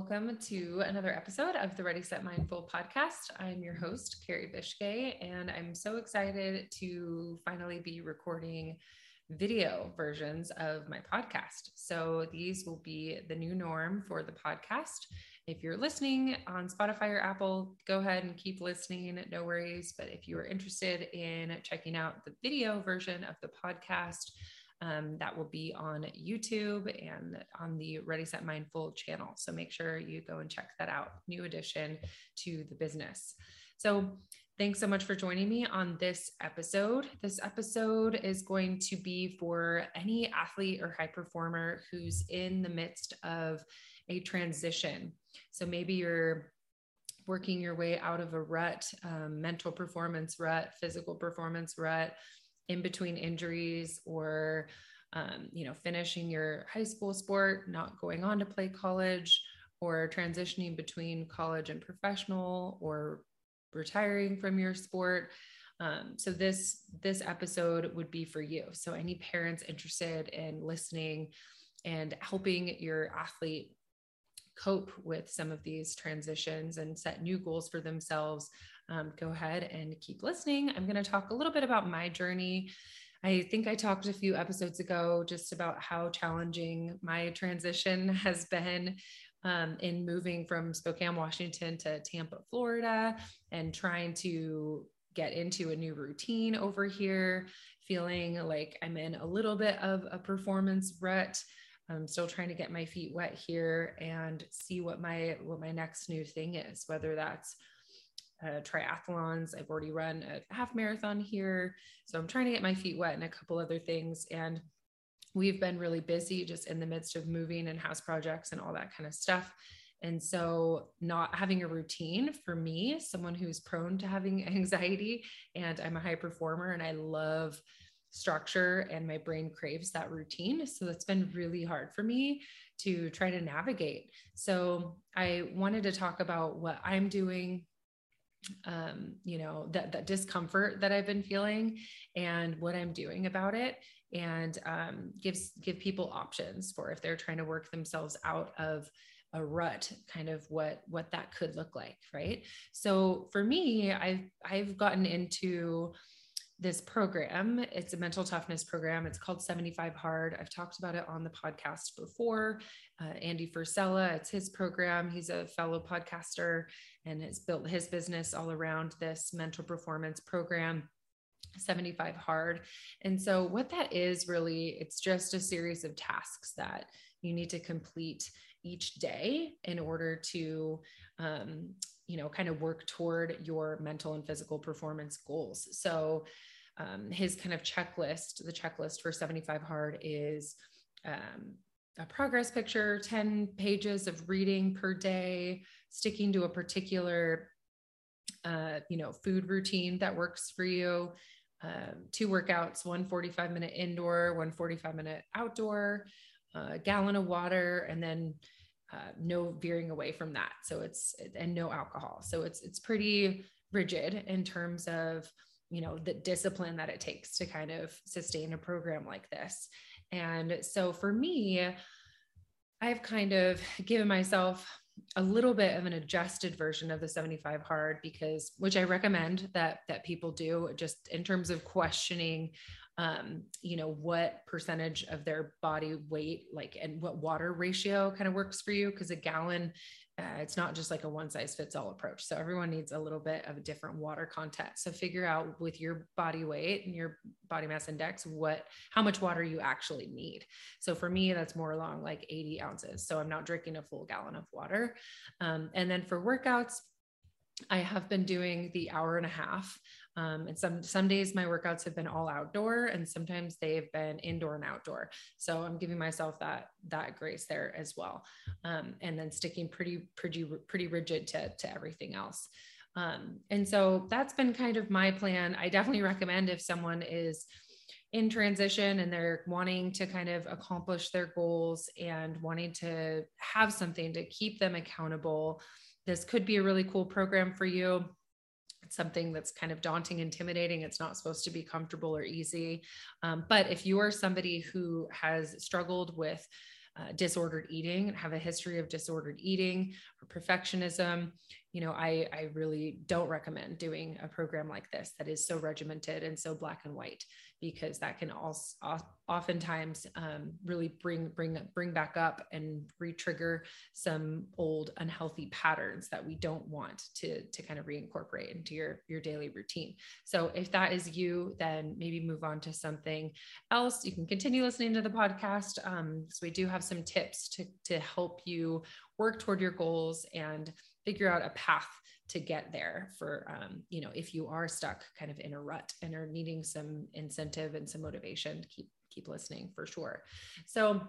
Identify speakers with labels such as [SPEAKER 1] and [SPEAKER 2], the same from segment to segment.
[SPEAKER 1] Welcome to another episode of the Ready Set Mindful podcast. I'm your host, Carrie Bishke, and I'm so excited to finally be recording video versions of my podcast. So these will be the new norm for the podcast. If you're listening on Spotify or Apple, go ahead and keep listening, no worries. But if you are interested in checking out the video version of the podcast, um, that will be on YouTube and on the Ready Set Mindful channel. So make sure you go and check that out. New addition to the business. So thanks so much for joining me on this episode. This episode is going to be for any athlete or high performer who's in the midst of a transition. So maybe you're working your way out of a rut, um, mental performance rut, physical performance rut, in between injuries or um, you know finishing your high school sport not going on to play college or transitioning between college and professional or retiring from your sport um, so this this episode would be for you. So any parents interested in listening and helping your athlete cope with some of these transitions and set new goals for themselves, um, go ahead and keep listening. I'm going to talk a little bit about my journey. I think I talked a few episodes ago just about how challenging my transition has been um, in moving from Spokane, Washington to Tampa, Florida, and trying to get into a new routine over here, feeling like I'm in a little bit of a performance rut. I'm still trying to get my feet wet here and see what my what my next new thing is, whether that's uh, triathlons. I've already run a half marathon here, so I'm trying to get my feet wet and a couple other things. And we've been really busy just in the midst of moving and house projects and all that kind of stuff. And so, not having a routine for me, someone who's prone to having anxiety, and I'm a high performer and I love structure and my brain craves that routine. So it's been really hard for me to try to navigate. So I wanted to talk about what I'm doing um you know that that discomfort that i've been feeling and what i'm doing about it and um gives give people options for if they're trying to work themselves out of a rut kind of what what that could look like right? So for me i've i've gotten into this program. It's a mental toughness program. It's called 75 Hard. I've talked about it on the podcast before. Uh, Andy Frisella, it's his program. He's a fellow podcaster and has built his business all around this mental performance program. 75 hard. And so, what that is really, it's just a series of tasks that you need to complete each day in order to um, you know kind of work toward your mental and physical performance goals so um, his kind of checklist the checklist for 75 hard is um, a progress picture 10 pages of reading per day sticking to a particular uh, you know food routine that works for you um, two workouts one 45 minute indoor one 45 minute outdoor a gallon of water and then uh, no veering away from that. So it's and no alcohol. So it's it's pretty rigid in terms of you know the discipline that it takes to kind of sustain a program like this. And so for me, I've kind of given myself a little bit of an adjusted version of the 75 hard because which i recommend that that people do just in terms of questioning um, you know, what percentage of their body weight, like, and what water ratio kind of works for you. Cause a gallon, uh, it's not just like a one size fits all approach. So everyone needs a little bit of a different water content. So figure out with your body weight and your body mass index, what, how much water you actually need. So for me, that's more along like 80 ounces. So I'm not drinking a full gallon of water. Um, and then for workouts, I have been doing the hour and a half. Um, and some some days my workouts have been all outdoor, and sometimes they've been indoor and outdoor. So I'm giving myself that that grace there as well, um, and then sticking pretty pretty pretty rigid to to everything else. Um, and so that's been kind of my plan. I definitely recommend if someone is in transition and they're wanting to kind of accomplish their goals and wanting to have something to keep them accountable this could be a really cool program for you. Something that's kind of daunting, intimidating. It's not supposed to be comfortable or easy. Um, but if you are somebody who has struggled with uh, disordered eating have a history of disordered eating or perfectionism, you know, I, I really don't recommend doing a program like this that is so regimented and so black and white because that can also oftentimes um, really bring bring bring back up and re-trigger some old unhealthy patterns that we don't want to to kind of reincorporate into your your daily routine. So if that is you then maybe move on to something else. You can continue listening to the podcast um, so we do have some tips to to help you work toward your goals and figure out a path to get there for um, you know if you are stuck kind of in a rut and are needing some incentive and some motivation to keep keep listening for sure. So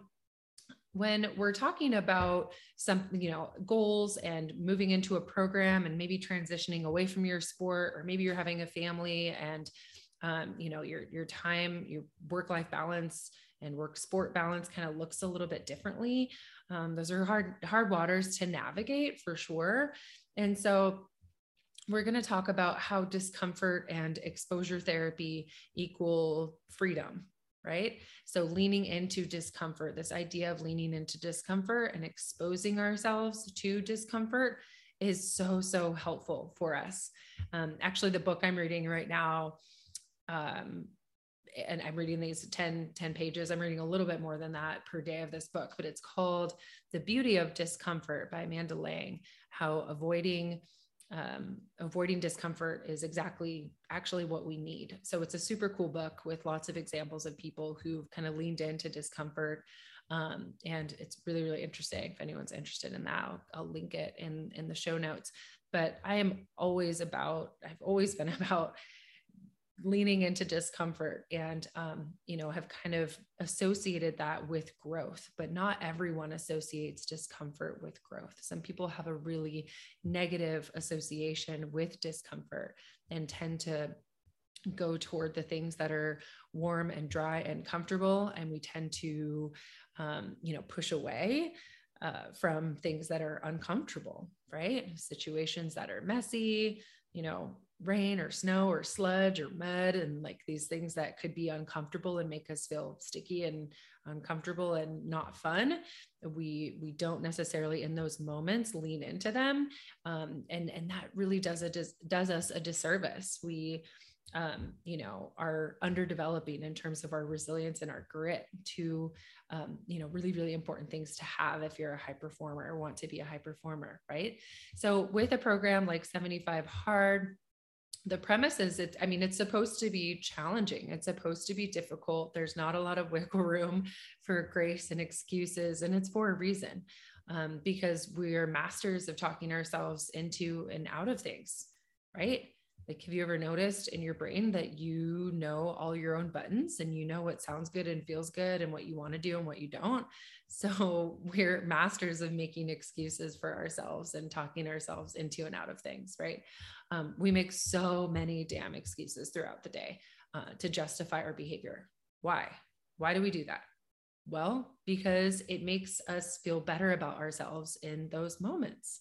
[SPEAKER 1] when we're talking about some you know goals and moving into a program and maybe transitioning away from your sport or maybe you're having a family and um, you know your your time your work life balance and work sport balance kind of looks a little bit differently um, those are hard hard waters to navigate for sure and so we're going to talk about how discomfort and exposure therapy equal freedom right? So, leaning into discomfort, this idea of leaning into discomfort and exposing ourselves to discomfort is so, so helpful for us. Um, actually, the book I'm reading right now, um, and I'm reading these 10, 10 pages. I'm reading a little bit more than that per day of this book, but it's called The Beauty of Discomfort by Amanda Lang, how avoiding um, avoiding discomfort is exactly actually what we need. So it's a super cool book with lots of examples of people who've kind of leaned into discomfort. Um, and it's really, really interesting. If anyone's interested in that, I'll, I'll link it in, in the show notes. But I am always about, I've always been about leaning into discomfort and um, you know have kind of associated that with growth but not everyone associates discomfort with growth. Some people have a really negative association with discomfort and tend to go toward the things that are warm and dry and comfortable and we tend to um, you know push away uh, from things that are uncomfortable right? Situations that are messy you know rain or snow or sludge or mud and like these things that could be uncomfortable and make us feel sticky and uncomfortable and not fun we we don't necessarily in those moments lean into them um, and and that really does a does, does us a disservice. We um, you know are underdeveloping in terms of our resilience and our grit to um, you know really really important things to have if you're a high performer or want to be a high performer right? So with a program like 75 hard the premise is it i mean it's supposed to be challenging. It's supposed to be difficult. There's not a lot of wiggle room for grace and excuses and it's for a reason um, because we're masters of talking ourselves into and out of things right like, have you ever noticed in your brain that you know all your own buttons and you know what sounds good and feels good and what you want to do and what you don't? So, we're masters of making excuses for ourselves and talking ourselves into and out of things, right? Um, we make so many damn excuses throughout the day uh, to justify our behavior. Why? Why do we do that? Well, because it makes us feel better about ourselves in those moments.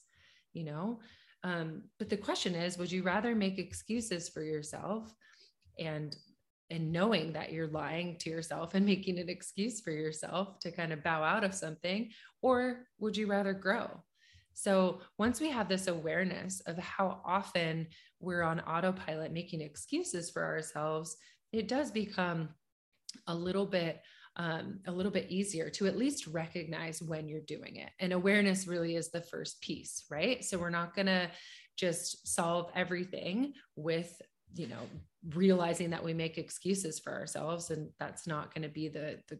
[SPEAKER 1] You know, um, but the question is, would you rather make excuses for yourself and and knowing that you're lying to yourself and making an excuse for yourself to kind of bow out of something, or would you rather grow? So once we have this awareness of how often we're on autopilot making excuses for ourselves, it does become a little bit um, a little bit easier to at least recognize when you're doing it. And awareness really is the first piece, right? So we're not going to just solve everything with you know realizing that we make excuses for ourselves and that's not going to be the the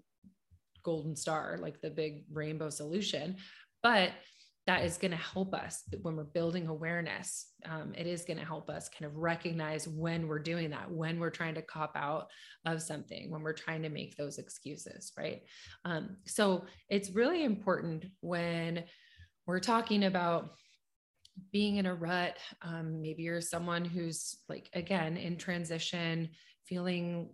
[SPEAKER 1] golden star like the big rainbow solution but that is going to help us when we're building awareness. Um, it is going to help us kind of recognize when we're doing that, when we're trying to cop out of something, when we're trying to make those excuses, right? Um, so it's really important when we're talking about being in a rut. Um, maybe you're someone who's like, again, in transition, feeling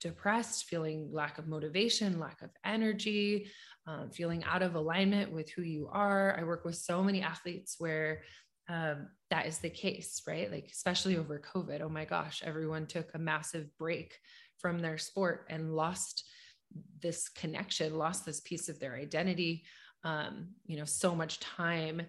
[SPEAKER 1] depressed, feeling lack of motivation, lack of energy, um, feeling out of alignment with who you are. I work with so many athletes where um, that is the case, right? Like, especially over COVID. Oh my gosh, everyone took a massive break from their sport and lost this connection, lost this piece of their identity. Um, you know, so much time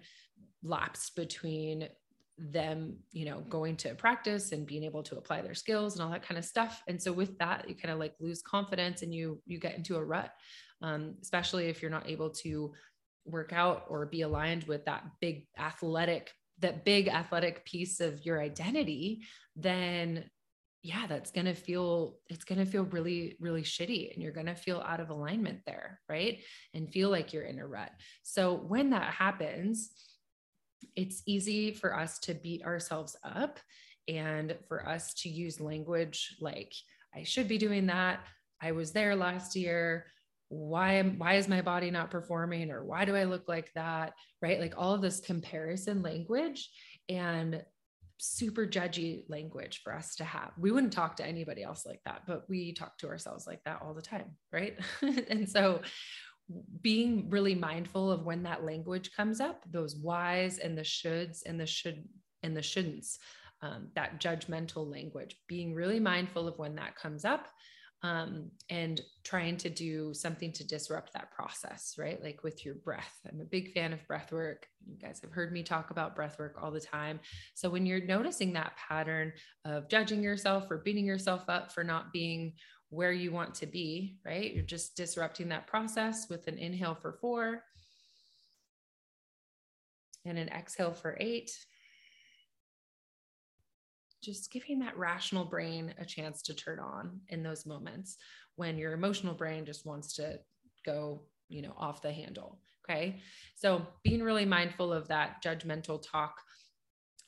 [SPEAKER 1] lapsed between them, you know, going to practice and being able to apply their skills and all that kind of stuff. And so with that, you kind of like lose confidence and you you get into a rut, um, especially if you're not able to work out or be aligned with that big athletic that big athletic piece of your identity then yeah that's going to feel it's going to feel really really shitty and you're going to feel out of alignment there right? And feel like you're in a rut. So when that happens it's easy for us to beat ourselves up and for us to use language like i should be doing that. I was there last year why am why is my body not performing or why do i look like that right like all of this comparison language and super judgy language for us to have. We wouldn't talk to anybody else like that, but we talk to ourselves like that all the time, right? and so being really mindful of when that language comes up, those whys and the shoulds and the should and the shouldn'ts, um, that judgmental language, being really mindful of when that comes up um, and trying to do something to disrupt that process, right? Like with your breath. I'm a big fan of breath work. You guys have heard me talk about breath work all the time. So when you're noticing that pattern of judging yourself or beating yourself up for not being where you want to be, right? You're just disrupting that process with an inhale for four and an exhale for eight just giving that rational brain a chance to turn on in those moments when your emotional brain just wants to go, you know, off the handle. Okay. So being really mindful of that judgmental talk,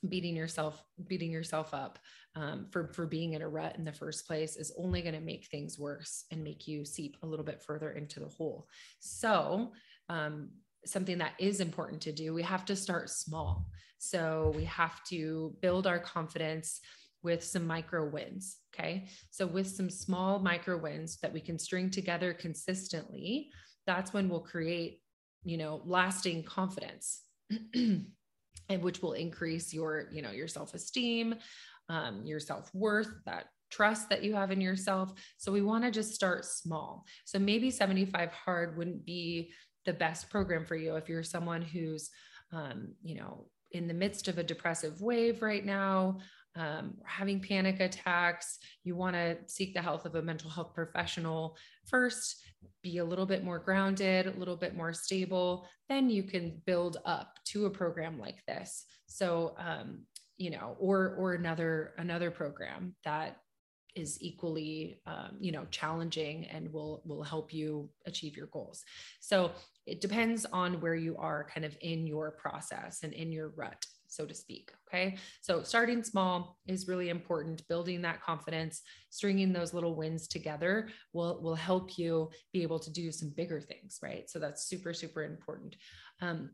[SPEAKER 1] beating yourself, beating yourself up um, for, for being in a rut in the first place is only going to make things worse and make you seep a little bit further into the hole. So, um, something that is important to do, we have to start small. So we have to build our confidence with some micro wins. Okay. So with some small micro wins that we can string together consistently, that's when we'll create, you know, lasting confidence. and which will increase your, you know, your self-esteem, um, your self-worth, that trust that you have in yourself. So we want to just start small. So maybe 75 hard wouldn't be the best program for you. If you're someone who's um, you know in the midst of a depressive wave right now um, having panic attacks you want to seek the health of a mental health professional first be a little bit more grounded a little bit more stable then you can build up to a program like this. So um, you know or or another another program that is equally um, you know challenging and will will help you achieve your goals. So it depends on where you are kind of in your process and in your rut so to speak okay? So starting small is really important. Building that confidence stringing those little wins together will will help you be able to do some bigger things right? So that's super super important. Um,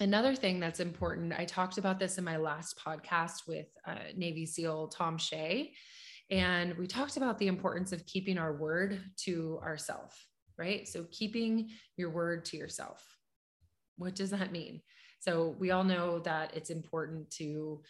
[SPEAKER 1] Another thing that's important, I talked about this in my last podcast with uh, Navy SEAL Tom Shea, and we talked about the importance of keeping our word to ourself, right? So keeping your word to yourself. What does that mean? So we all know that it's important to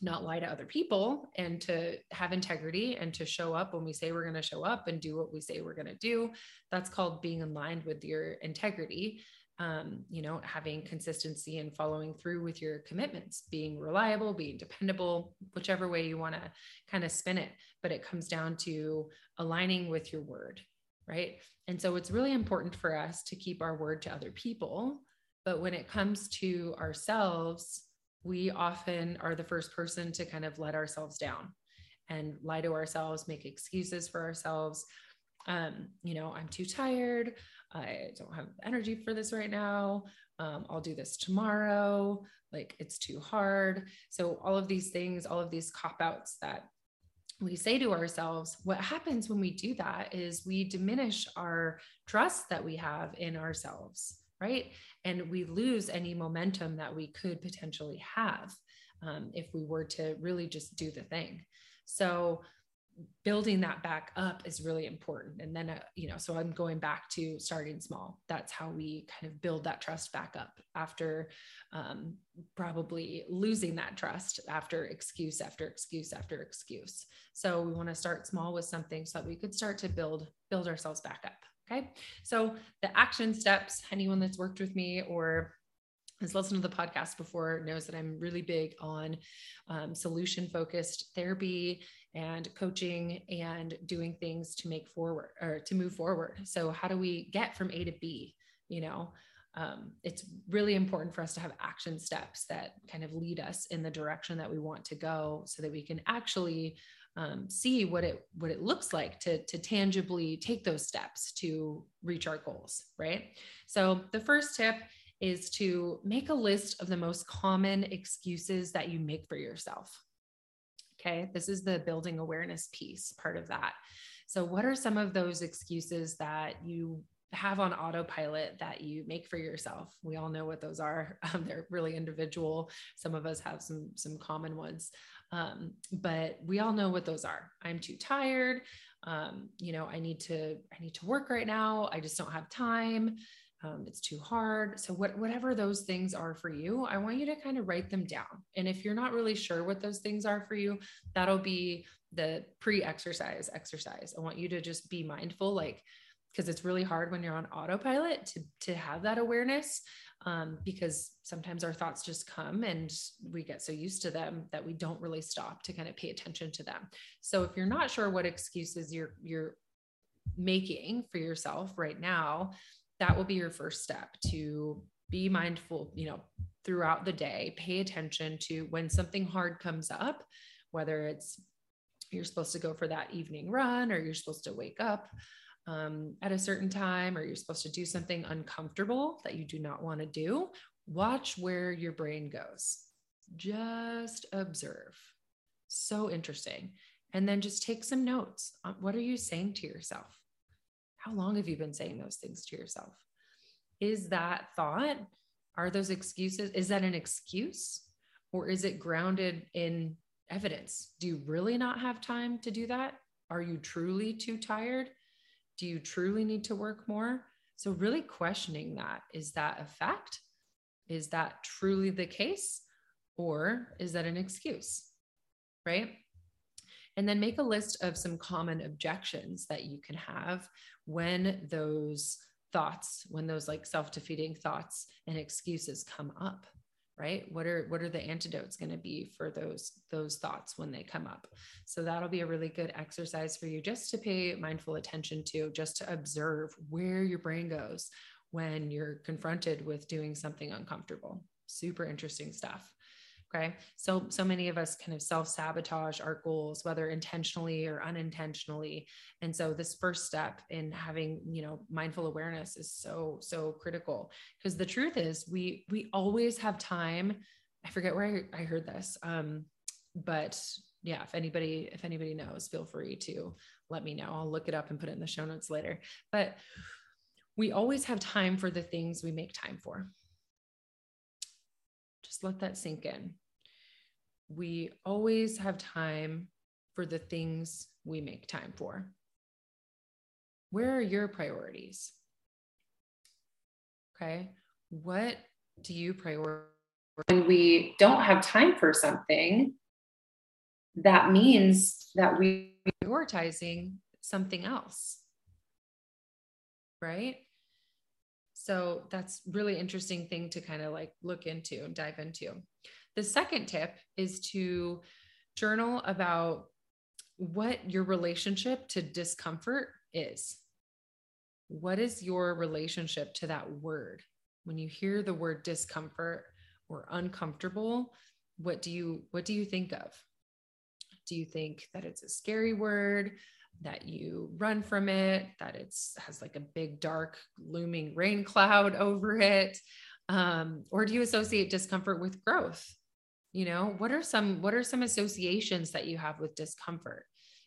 [SPEAKER 1] not lie to other people and to have integrity and to show up when we say we're going to show up and do what we say we're going to do. That's called being aligned with your integrity um, you know, having consistency and following through with your commitments, being reliable, being dependable, whichever way you want to kind of spin it. But it comes down to aligning with your word, right? And so it's really important for us to keep our word to other people. But when it comes to ourselves, we often are the first person to kind of let ourselves down and lie to ourselves, make excuses for ourselves. Um, you know, I'm too tired. I don't have energy for this right now. Um, I'll do this tomorrow. Like it's too hard. So, all of these things, all of these cop outs that we say to ourselves, what happens when we do that is we diminish our trust that we have in ourselves, right? And we lose any momentum that we could potentially have um, if we were to really just do the thing. So, building that back up is really important. And then uh, you know so i'm going back to starting small. That's how we kind of build that trust back up after um, probably losing that trust after excuse after excuse after excuse. So we want to start small with something so that we could start to build build ourselves back up. Okay? So the action steps anyone that's worked with me or has listened to the podcast before knows that I'm really big on um, solution focused therapy and coaching and doing things to make forward or to move forward. So, how do we get from A to B? You know, um, it's really important for us to have action steps that kind of lead us in the direction that we want to go so that we can actually um, see what it what it looks like to to tangibly take those steps to reach our goals right so the first tip is to make a list of the most common excuses that you make for yourself. Okay, this is the building awareness piece part of that. So, what are some of those excuses that you have on autopilot that you make for yourself? We all know what those are. Um, they're really individual. Some of us have some some common ones, um, but we all know what those are. I'm too tired. Um, you know, I need to I need to work right now. I just don't have time um, it's too hard. So, what, whatever those things are for you, I want you to kind of write them down. And if you're not really sure what those things are for you, that'll be the pre exercise exercise. I want you to just be mindful, like, because it's really hard when you're on autopilot to, to have that awareness um, because sometimes our thoughts just come and we get so used to them that we don't really stop to kind of pay attention to them. So if you're not sure what excuses you're you're making for yourself right now, that will be your first step to be mindful, you know, throughout the day, pay attention to when something hard comes up, whether it's you're supposed to go for that evening run or you're supposed to wake up um, at a certain time or you're supposed to do something uncomfortable that you do not want to do. Watch where your brain goes. Just observe. So interesting. And then just take some notes. What are you saying to yourself? How long have you been saying those things to yourself? Is that thought? Are those excuses? Is that an excuse? Or is it grounded in evidence? Do you really not have time to do that? Are you truly too tired? Do you truly need to work more? So, really questioning that is that a fact? Is that truly the case? Or is that an excuse? Right? And then make a list of some common objections that you can have when those thoughts, when those like self-defeating thoughts and excuses come up right? What are what are the antidotes going to be for those those thoughts when they come up? So that'll be a really good exercise for you just to pay mindful attention to just to observe where your brain goes when you're confronted with doing something uncomfortable. Super interesting stuff Okay. So, so many of us kind of self sabotage our goals, whether intentionally or unintentionally. And so, this first step in having, you know, mindful awareness is so, so critical because the truth is we, we always have time. I forget where I, I heard this. Um, but yeah, if anybody, if anybody knows, feel free to let me know. I'll look it up and put it in the show notes later. But we always have time for the things we make time for. Just let that sink in. We always have time for the things we make time for. Where are your priorities? Okay. What do you prioritize? When we don't have time for something, that means that we prioritizing something else. Right? So that's really interesting thing to kind of like look into and dive into. The second tip is to journal about what your relationship to discomfort is. What is your relationship to that word? When you hear the word discomfort or uncomfortable, what do you what do you think of? Do you think that it's a scary word? That you run from it, that it's has like a big dark looming rain cloud over it? Um, or do you associate discomfort with growth? You know, what are some what are some associations that you have with discomfort?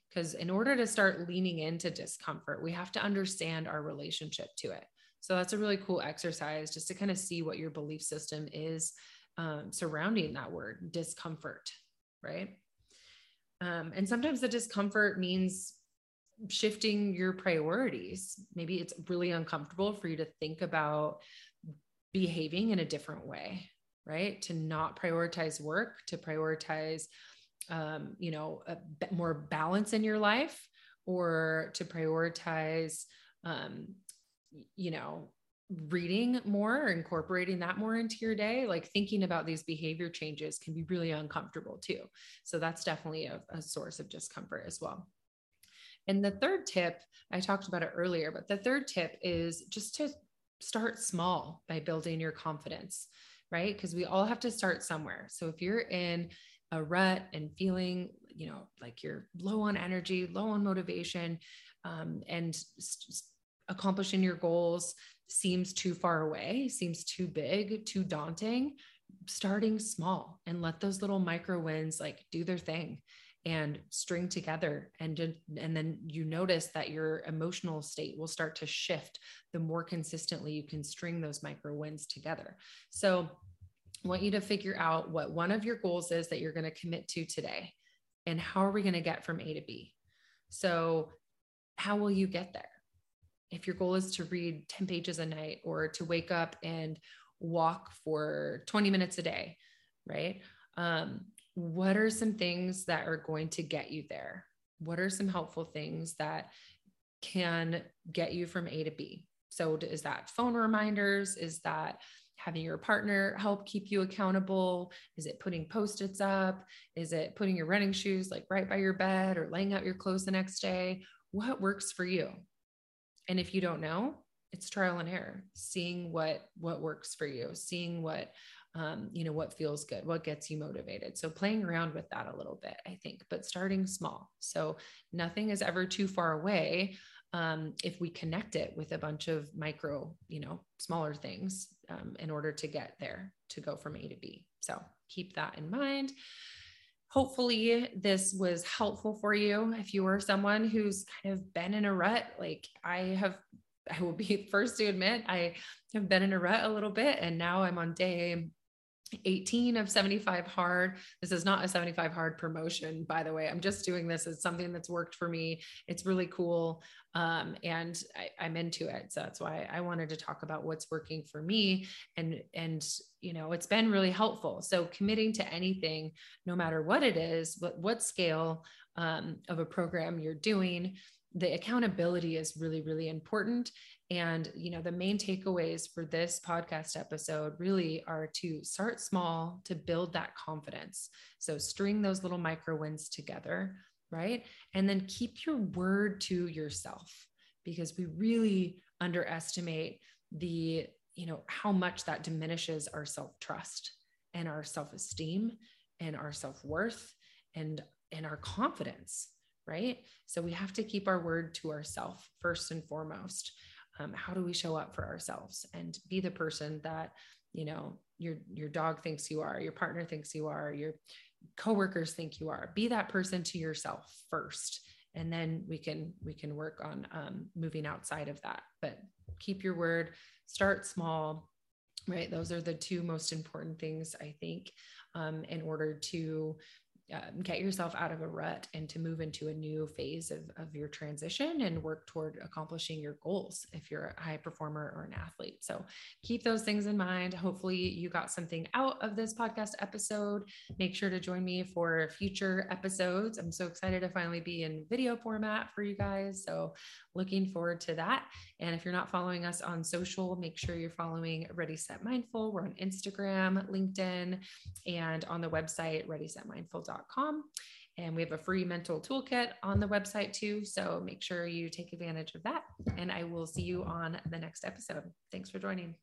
[SPEAKER 1] Because in order to start leaning into discomfort, we have to understand our relationship to it. So that's a really cool exercise just to kind of see what your belief system is um, surrounding that word discomfort, right? Um, and sometimes the discomfort means shifting your priorities. Maybe it's really uncomfortable for you to think about behaving in a different way, right? To not prioritize work, to prioritize, um, you know, a bit more balance in your life, or to prioritize, um, you know, reading more or incorporating that more into your day like thinking about these behavior changes can be really uncomfortable too so that's definitely a, a, source of discomfort as well and the third tip i talked about it earlier but the third tip is just to start small by building your confidence right? Because we all have to start somewhere. So if you're in a rut and feeling you know like you're low on energy low on motivation um, and accomplishing your goals seems too far away, seems too big, too daunting, starting small and let those little micro wins like do their thing and string together and and then you notice that your emotional state will start to shift the more consistently you can string those micro wins together. So I want you to figure out what one of your goals is that you're going to commit to today and how are we going to get from A to B? So how will you get there? if your goal is to read 10 pages a night or to wake up and walk for 20 minutes a day, right? Um, what are some things that are going to get you there? What are some helpful things that can get you from A to B? So, is that phone reminders? Is that having your partner help keep you accountable? Is it putting post its up? Is it putting your running shoes like right by your bed or laying out your clothes the next day? What works for you? and if you don't know it's trial and error seeing what what works for you seeing what um, you know what feels good what gets you motivated. So playing around with that a little bit i think but starting small. So nothing is ever too far away um, if we connect it with a bunch of micro you know smaller things um, in order to get there to go from a to b. So keep that in mind. Hopefully this was helpful for you. If you are someone who's kind of been in a rut like i have i will be first to admit i have been in a rut a little bit and now i'm on day 18 of 75 hard. This is not a 75 hard promotion, by the way. I'm just doing this as something that's worked for me. It's really cool. Um, and I, am into it. So that's why I wanted to talk about what's working for me. And, and, you know, it's been really helpful. So committing to anything, no matter what it is, what, what scale um, of a program you're doing, the accountability is really really important and you know the main takeaways for this podcast episode really are to start small to build that confidence so string those little micro wins together right and then keep your word to yourself because we really underestimate the you know how much that diminishes our self-trust and our self-esteem and our self-worth and and our confidence right? So we have to keep our word to ourselves first and foremost. Um, how do we show up for ourselves and be the person that you know your your dog thinks you are, your partner thinks you are, your coworkers think you are. Be that person to yourself first, and then we can we can work on um, moving outside of that. But keep your word. Start small. Right, those are the two most important things I think um, in order to um, get yourself out of a rut and to move into a new phase of, of your transition and work toward accomplishing your goals if you're a high performer or an athlete. So keep those things in mind. Hopefully, you got something out of this podcast episode. Make sure to join me for future episodes. I'm so excited to finally be in video format for you guys. So, looking forward to that. And if you're not following us on social, make sure you're following Ready Set Mindful. We're on Instagram, LinkedIn, and on the website, readysetmindful.com and we have a free mental toolkit on the website too. So make sure you take advantage of that. And I will see you on the next episode. Thanks for joining.